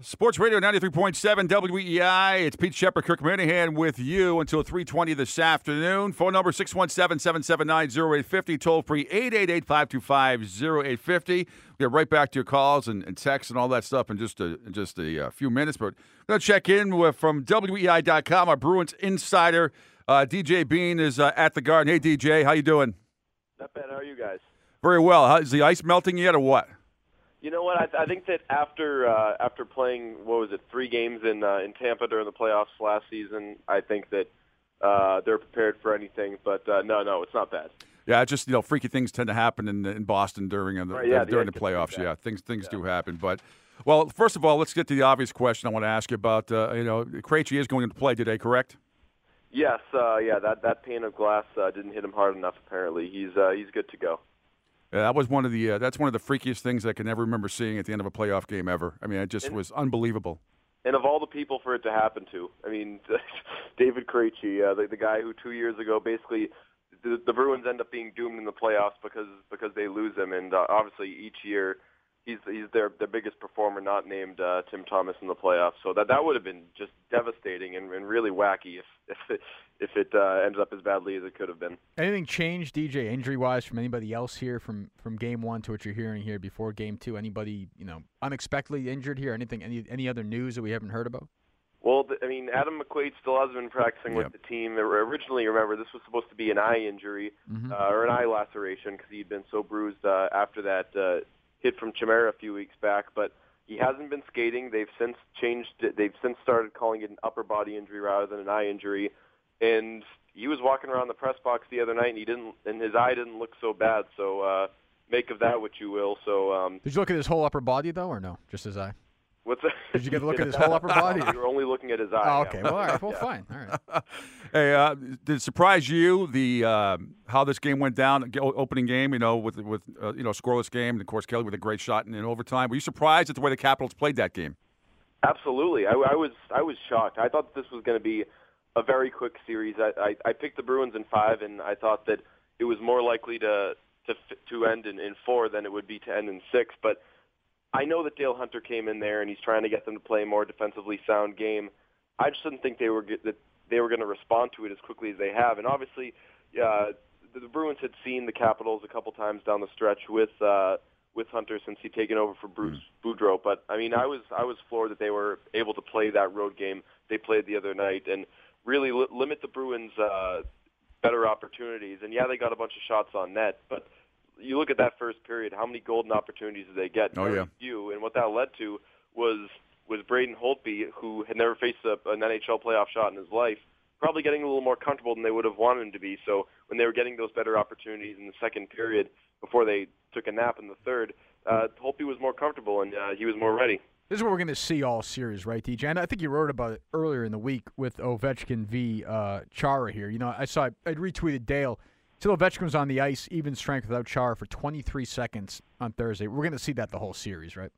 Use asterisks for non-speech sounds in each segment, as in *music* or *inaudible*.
Sports Radio 93.7 WEEI. It's Pete Sheppard, Kirk Minihane with you until 320 this afternoon. Phone number 617-779-0850. Toll free 888-525-0850. We'll get right back to your calls and, and texts and all that stuff in just a, in just a uh, few minutes. But going to check in with, from WEEI.com, our Bruins insider, uh, DJ Bean is uh, at the Garden. Hey, DJ, how you doing? Not bad. How are you guys? Very well. How, is the ice melting yet or what? You know what? I, I think that after uh, after playing what was it three games in uh, in Tampa during the playoffs last season, I think that uh, they're prepared for anything. But uh, no, no, it's not bad. Yeah, just you know, freaky things tend to happen in in Boston during uh, the, Right, yeah, during the the playoffs. Yeah, things things Yeah. do happen. But well, first of all, let's get to the obvious question I want to ask you about. Uh, you know, Krejci is going to play today, correct? Yes, uh, yeah. That that pane of glass uh, didn't hit him hard enough. Apparently, he's uh, he's good to go. Yeah, that was one of the uh, that's one of the freakiest things I can ever remember seeing at the end of a playoff game ever. I mean, it just And- was unbelievable. And of all the people for it to happen to, I mean, *laughs* David Krejci, uh, the, the guy who two years ago basically the, the Bruins end up being doomed in the playoffs because because they lose him, and uh, obviously each year he's he's their their biggest performer, not named uh, Tim Thomas in the playoffs. So that that would have been just devastating and, and really wacky if if it, if it uh, ended up as badly as it could have been. Anything changed, DJ, injury wise, from anybody else here from from game one to what you're hearing here before game two? Anybody you know unexpectedly injured here? Anything? Any any other news that we haven't heard about? Well, I mean, Adam McQuaid still hasn't been practicing Yep. with the team. Originally, remember, this was supposed to be an eye injury Mhm. uh, or an eye laceration because he'd been so bruised uh, after that uh, hit from Chimera a few weeks back. But he hasn't been skating. They've since changed. It. They've since started calling it an upper body injury rather than an eye injury. And he was walking around the press box the other night, and he didn't, and his eye didn't look so bad. So uh, make of that what you will. So um, Did you look at his whole upper body though, or no? Just his eye? What's that? Did you get a look at his whole upper body? *laughs* you were only looking at his eye. Oh, yeah. okay. Well, all right. Well, Yeah. fine. All right. *laughs* Hey, uh, did it surprise you the uh, how this game went down? Opening game, you know, with with uh, you know scoreless game, and of course Kelly with a great shot in, in overtime. Were you surprised at the way the Capitals played that game? Absolutely, I, I was I was shocked. I thought this was going to be a very quick series. I, I, I picked the Bruins in five, and I thought that it was more likely to to to end in, in four than it would be to end in six. But I know that Dale Hunter came in there, and he's trying to get them to play a more defensively sound game. I just didn't think they were get, that they were going to respond to it as quickly as they have. And obviously, uh, the, the Bruins had seen the Capitals a couple times down the stretch with. Uh, with Hunter since he'd taken over for Bruce Boudreau. But I mean, I was I was floored that they were able to play that road game they played the other night and really li- limit the Bruins' uh, better opportunities. And yeah, they got a bunch of shots on net, but you look at that first period, how many golden opportunities did they get? Oh, yeah. few. And what that led to was was Braden Holtby, who had never faced a, an NHL playoff shot in his life, probably getting a little more comfortable than they would have wanted him to be. So when they were getting those better opportunities in the second period before they took a nap in the third, uh, Holtby was more comfortable and uh, he was more ready. This is what we're going to see all series, right, DJ? And I think you wrote about it earlier in the week with Ovechkin v. Uh, Chara here. You know, I saw I retweeted Dale. Till Ovechkin's on the ice, even strength without Chara for 23 seconds on Thursday. We're going to see that the whole series, right?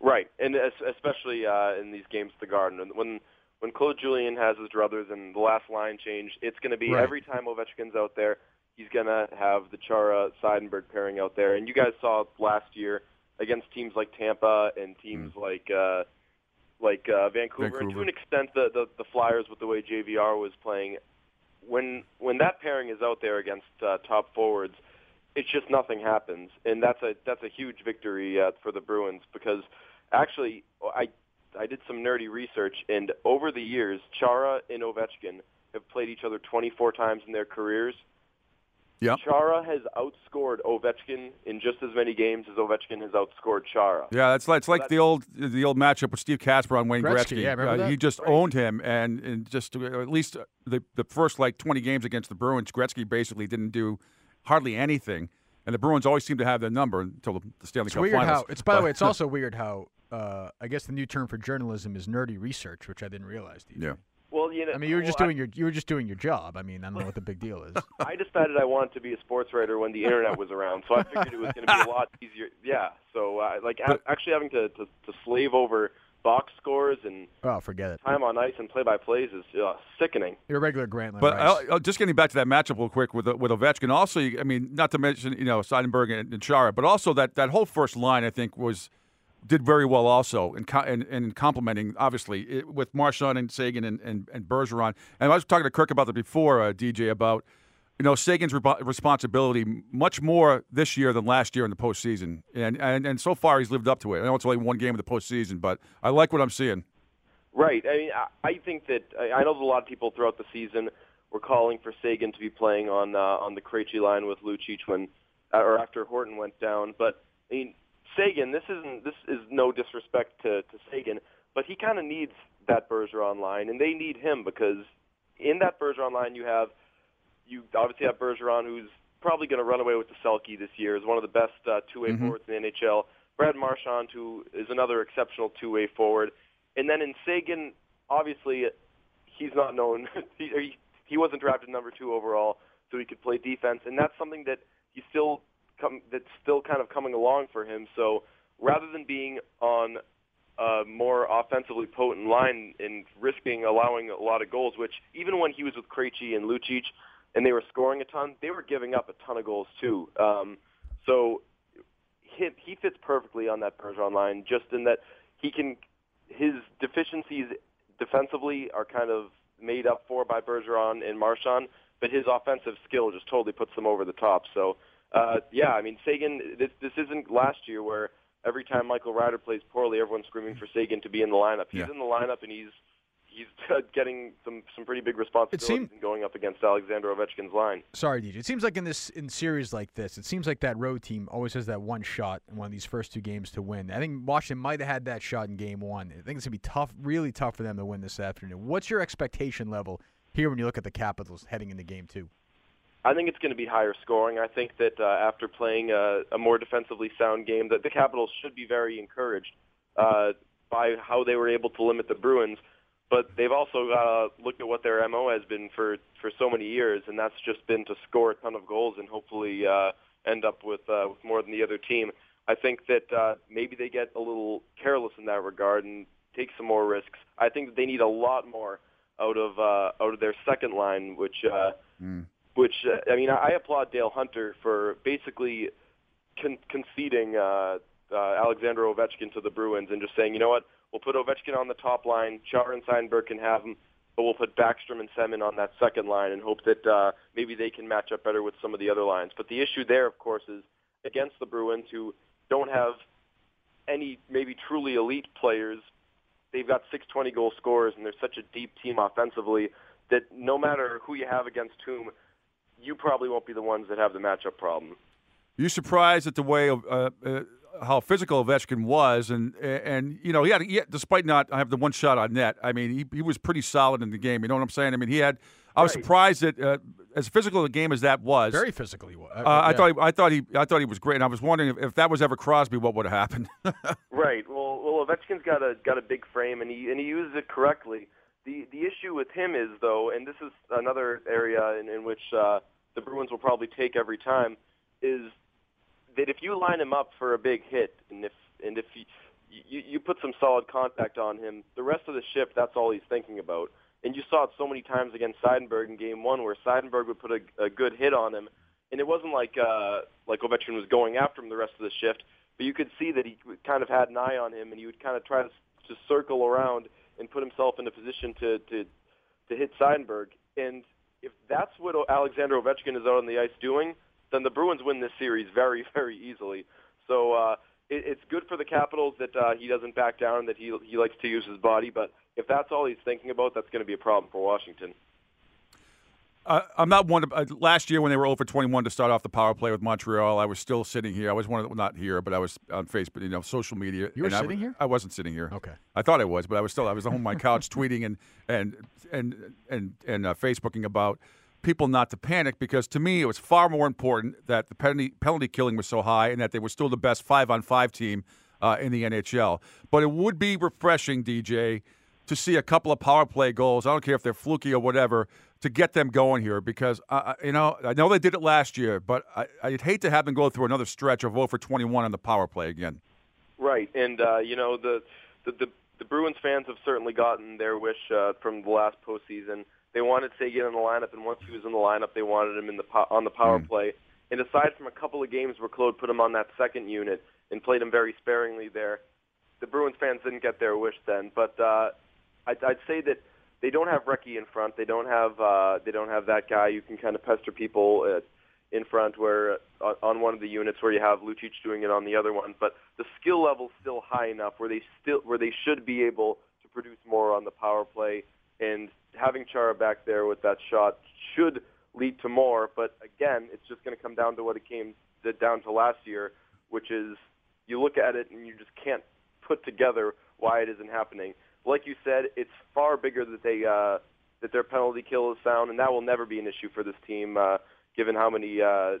Right, and especially uh, in these games at the Garden, when when Claude Julien has his druthers and the last line change, it's going to be Right. every time Ovechkin's out there, he's going to have the Chara Seidenberg pairing out there. And you guys saw last year against teams like Tampa and teams like uh, like uh, Vancouver, and to an extent the, the the Flyers with the way JVR was playing. When when that pairing is out there against uh, top forwards, it's just nothing happens, and that's a that's a huge victory uh, for the Bruins because actually I I did some nerdy research, and over the years, Chara and Ovechkin have played each other 24 times in their careers. Yeah. Chara has outscored Ovechkin in just as many games as Ovechkin has outscored Chara. Yeah, it's like it's like That's- the old the old matchup with Steve Kasper on Wayne Gretzky, Gretzky. yeah, remember Uh, that? he just Right. owned him, and, and just uh, at least the the first like twenty games against the Bruins, Gretzky basically didn't do hardly anything, and the Bruins always seemed to have their number until the, the Stanley It's Cup weird Finals. how. It's by the *laughs* way, it's also weird how. Uh, I guess the new term for journalism is nerdy research, which I didn't realize. DJ. yeah. Well, you know, I mean, you were just well, doing your you were just doing your job. I mean, I don't know what the big deal is. I, *laughs* I decided I wanted to be a sports writer when the internet was around, so I figured it was going to be a lot easier. Yeah, so uh, like a- But- actually having to, to to slave over box scores and Oh, forget it. time on ice and play by plays is uh, sickening. Your regular Grantland. But Rice. uh, uh, just getting back to that matchup real quick with with Ovechkin. Also, I mean, not to mention you know Seidenberg and, and Chara, but also that that whole first line I think was did very well also in, in, in complementing, obviously, it, with Marchand and Seguin and, and, and Bergeron. And I was talking to Kirk about that before, uh, DJ, about you know Seguin's re- responsibility much more this year than last year in the postseason, and, and and so far he's lived up to it. I know it's only one game of the postseason, but I like what I'm seeing. Right. I mean, I, I think that I know that a lot of people throughout the season were calling for Seguin to be playing on uh, on the Krejci line with Lucic when uh, or after Horton went down, but I mean Seguin, this isn't this is no disrespect to to Seguin, but he kind of needs that Bergeron line, and they need him because in that Bergeron line you have you obviously have Bergeron, who's probably going to run away with the Selke this year, is one of the best uh, two-way mm-hmm. forwards in the NHL. Brad Marchand, who is another exceptional two-way forward, and then in Seguin, obviously he's not known. *laughs* he he wasn't drafted number two overall, so he could play defense, and that's something that he still come that's still kind of coming along for him. So rather than being on a more offensively potent line and risking allowing a lot of goals, which even when he was with Krejci and Lucic and they were scoring a ton, they were giving up a ton of goals too. Um, so he, he fits perfectly on that Bergeron line, just in that he can his deficiencies defensively are kind of made up for by Bergeron and Marchand, but his offensive skill just totally puts them over the top. So uh, yeah, I mean Seguin. This this isn't last year where every time Michael Ryder plays poorly, everyone's screaming for Seguin to be in the lineup. He's yeah. in the lineup and he's he's *laughs* getting some some pretty big responsibilities seemed, and going up against Alexander Ovechkin's line. Sorry, DJ. It seems like in this in series like this, it seems like that road team always has that one shot in one of these first two games to win. I think Washington might have had that shot in game one. I think it's gonna be tough, really tough for them to win this afternoon. What's your expectation level here when you look at the Capitals heading into game two? I think it's going to be higher scoring. I think that uh, after playing a, a more defensively sound game, that the Capitals should be very encouraged uh, by how they were able to limit the Bruins. But they've also uh, looked at what their mo has been for for so many years, and that's just been to score a ton of goals and hopefully uh, end up with uh, with more than the other team. I think that uh, maybe they get a little careless in that regard and take some more risks. I think that they need a lot more out of uh, out of their second line, which. Uh, mm which uh, I mean, I applaud Dale Hunter for basically con- conceding uh, uh, Alexander Ovechkin to the Bruins and just saying, you know what, we'll put Ovechkin on the top line, Chara and Seidenberg can have him, but we'll put Backstrom and Semin on that second line and hope that uh, maybe they can match up better with some of the other lines. But the issue there, of course, is against the Bruins, who don't have any maybe truly elite players. They've got 620 goal scorers, and they're such a deep team offensively that no matter who you have against whom, you probably won't be the ones that have the matchup problem. You surprised at the way of uh, uh, how physical Ovechkin was, and and you know he had, he had, despite not having the one shot on net. I mean, he he was pretty solid in the game. You know what I'm saying? I mean, he had. I was right. surprised that uh, as physical a game as that was, very physical he was. Uh, yeah. I thought he, I thought he I thought he was great, and I was wondering if, if that was ever Crosby, what would have happened? *laughs* right. Well, well, Ovechkin's got a got a big frame, and he and he uses it correctly. The the issue with him is though, and this is another area in, in which uh, the Bruins will probably take every time is that if you line him up for a big hit and if and if you, you you put some solid contact on him, the rest of the shift that's all he's thinking about. And you saw it so many times against Seidenberg in Game One, where Seidenberg would put a, a good hit on him, and it wasn't like uh, like Ovechkin was going after him the rest of the shift, but you could see that he kind of had an eye on him, and he would kind of try to to circle around and put himself in a position to to to hit Seidenberg. And if that's what Alexander Ovechkin is out on the ice doing, then the Bruins win this series very, *laughs* very easily. So uh, it, it's good for the Capitals that uh, he doesn't back down, that he he likes to use his body. But if that's all he's thinking about, that's going to be a problem for Washington. Uh, I'm not one. To, uh, last year when they were over 21 to start off the power play with Montreal, I was still sitting here. I was one of the, not here, but I was on Facebook, you know, social media. You were sitting I, here? I wasn't sitting here. Okay. I thought I was, but I was still. I was on my couch *laughs* tweeting and and and and and uh, Facebooking about people not to panic because to me it was far more important that the penalty penalty killing was so high and that they were still the best five on five team uh, in the NHL. But it would be refreshing, DJ, to see a couple of power play goals. I don't care if they're fluky or whatever to get them going here because uh, you know I know they did it last year, but I, would hate to have them go through another stretch of 0 for 21 on the power play again. Right, and uh, you know the, the the the Bruins fans have certainly gotten their wish uh, from the last postseason. They wanted Seguin in the lineup, and once he was in the lineup, they wanted him in the on the power mm. play. And aside from a couple of games where Claude put him on that second unit and played him very sparingly there, the Bruins fans didn't get their wish then. But uh, I'd, I'd say that they don't have Recchi in front. They don't have uh, they don't have that guy you can kind of pester people uh, in front. Where uh, on one of the units where you have Lucic doing it on the other one, but the skill level's still high enough where they still where they should be able to produce more on the power play. And having Chara back there with that shot should lead to more. But again, it's just going to come down to what it came down to last year, which is you look at it and you just can't put together why it isn't happening like you said, it's far bigger that they uh, that their penalty kill is sound, and that will never be an issue for this team, uh, given how many uh, uh,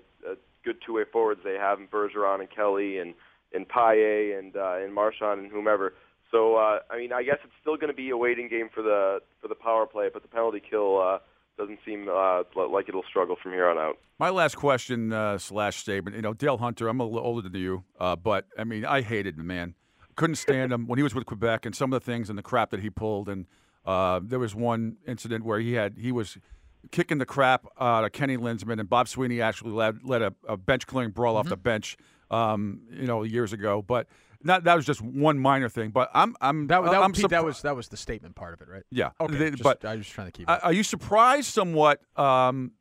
good two-way forwards they have in Bergeron and Kelly and and Paille and uh, and Marchand and whomever. So uh, I mean, I guess it's still going to be a waiting game for the for the power play, but the penalty kill uh, doesn't seem uh, like it'll struggle from here on out. My last question uh, slash statement. You know, Dale Hunter. I'm a little older than you, uh, but I mean, I hated the man couldn't stand him when he was with Quebec and some of the things and the crap that he pulled. And uh, there was one incident where he had he was kicking the crap out of Kenny Linseman, and Bob Sweeney actually led, led a, a bench clearing brawl mm-hmm. off the bench, um, you know, years ago. But not, that was just one minor thing. But I'm I'm that, that, I'm Pete, that was that was the statement part of it, right? Yeah. Okay. They, just, but I was just trying to keep. Are you surprised somewhat? Um,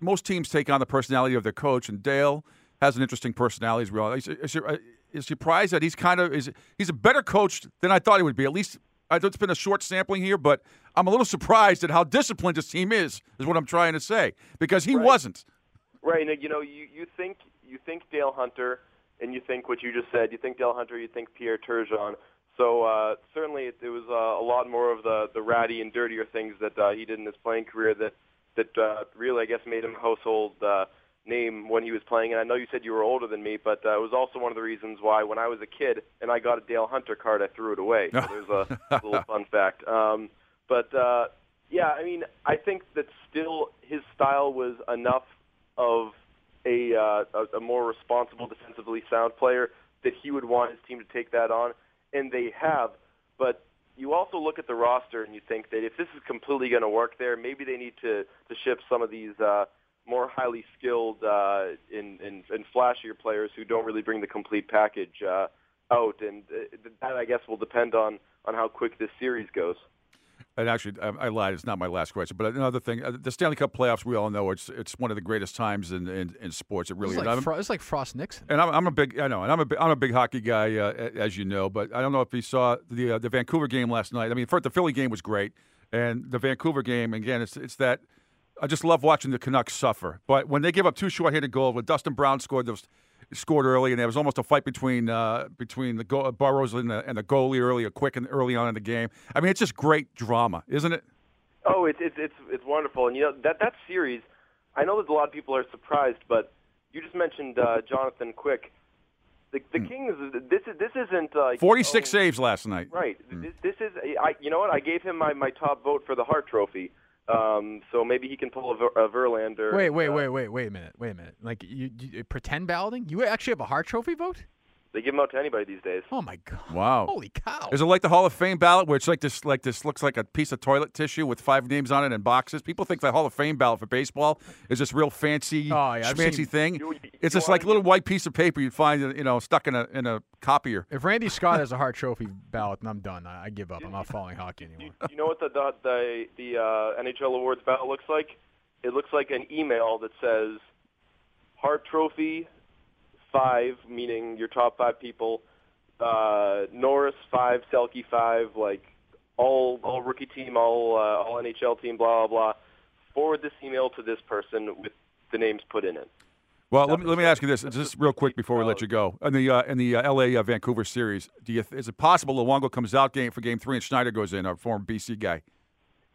most teams take on the personality of their coach, and Dale has an interesting personality. As well, is surprised that he's kind of is he's a better coach than I thought he would be. At least I know it's been a short sampling here, but I'm a little surprised at how disciplined his team is. Is what I'm trying to say because he right. wasn't. Right. You know, you you think you think Dale Hunter, and you think what you just said. You think Dale Hunter. You think Pierre Turgeon. So uh, certainly, it, it was uh, a lot more of the the ratty and dirtier things that uh, he did in his playing career that that uh, really, I guess, made him household. Uh, name when he was playing. And I know you said you were older than me, but uh, it was also one of the reasons why when I was a kid and I got a Dale Hunter card, I threw it away. So there's a *laughs* little fun fact. Um, but uh, yeah, I mean, I think that still his style was enough of a, uh, a, a more responsible, defensively sound player that he would want his team to take that on, and they have. But you also look at the roster and you think that if this is completely going to work there, maybe they need to to ship some of these. Uh, more highly skilled uh, in, in, in flashier players who don't really bring the complete package uh, out, and uh, that I guess will depend on on how quick this series goes. And actually, I, I lied. It's not my last question, but another thing: uh, the Stanley Cup playoffs. We all know it's it's one of the greatest times in, in, in sports. It really it's like, Fro- it's like Frost Nixon. And I'm, I'm, a big, I know, and I'm a I'm a big hockey guy, uh, as you know. But I don't know if you saw the uh, the Vancouver game last night. I mean, first the Philly game was great, and the Vancouver game again. It's it's that I just love watching the Canucks suffer. But when they give up two short-handed goals, when Dustin Brown scored those scored early, and there was almost a fight between uh, between the go- Burrows and the, and the goalie early, quick and early on in the game. I mean, it's just great drama, isn't it? Oh, it's it's it's, it's wonderful, and you know that that series. I know that a lot of people are surprised, but you just mentioned uh, Jonathan Quick. The, the hmm. Kings. This is this isn't like forty-six oh, saves last night. Right. Hmm. This, this is. I. You know what? I gave him my my top vote for the Hart Trophy um, so maybe he can pull a, Ver- a Verlander. Wait, wait, uh, wait, wait, wait a minute, wait a minute. Like you, you pretend balloting? You actually have a Hart Trophy vote? They give them out to anybody these days. Oh my god! Wow! Holy cow! Is it like the Hall of Fame ballot, where it's like this, like this looks like a piece of toilet tissue with five names on it and boxes? People think the Hall of Fame ballot for baseball is this real fancy, oh, yeah, schmancy seen, thing. You, you it's just like a little white piece of paper you'd find, you know, stuck in a in a copier. If Randy Scott has a Hart Trophy ballot, and I'm done. I, I give up. I'm not following hockey anymore. You, you know what the the the, the uh, NHL awards ballot looks like? It looks like an email that says Hart Trophy five, meaning your top five people uh, Norris five, Selke five, like all all rookie team, all uh, all NHL team, blah blah blah. Forward this email to this person with the names put in it. Well, let me, let me ask you this, just real quick before we let you go. In the uh, in the uh, L.A. Uh, Vancouver series, do you is it possible Luongo comes out game for game three and Schneider goes in, our former BC guy?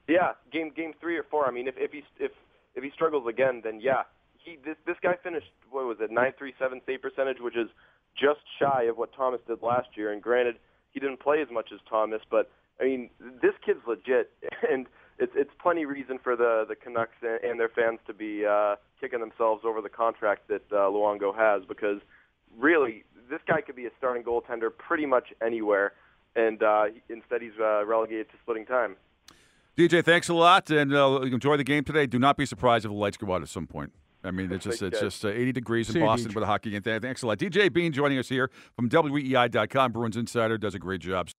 Yeah, game game three or four. I mean, if if he if if he struggles again, then yeah, he this this guy finished what was it nine three seven save percentage, which is just shy of what Thomas did last year. And granted, he didn't play as much as Thomas, but I mean, this kid's legit, *laughs* and it's it's plenty reason for the the Canucks and their fans to be uh, kicking themselves over the contract that uh, Luongo has because really this guy could be a starting goaltender pretty much anywhere, and uh, instead he's uh, relegated to splitting time. DJ, thanks a lot, and uh, enjoy the game today. Do not be surprised if the lights go out at some point. I mean, it's just it's just uh, 80 degrees in you, Boston Deej. with a hockey game. Thanks a lot. DJ Bean joining us here from WEEI.com. Bruins Insider does a great job.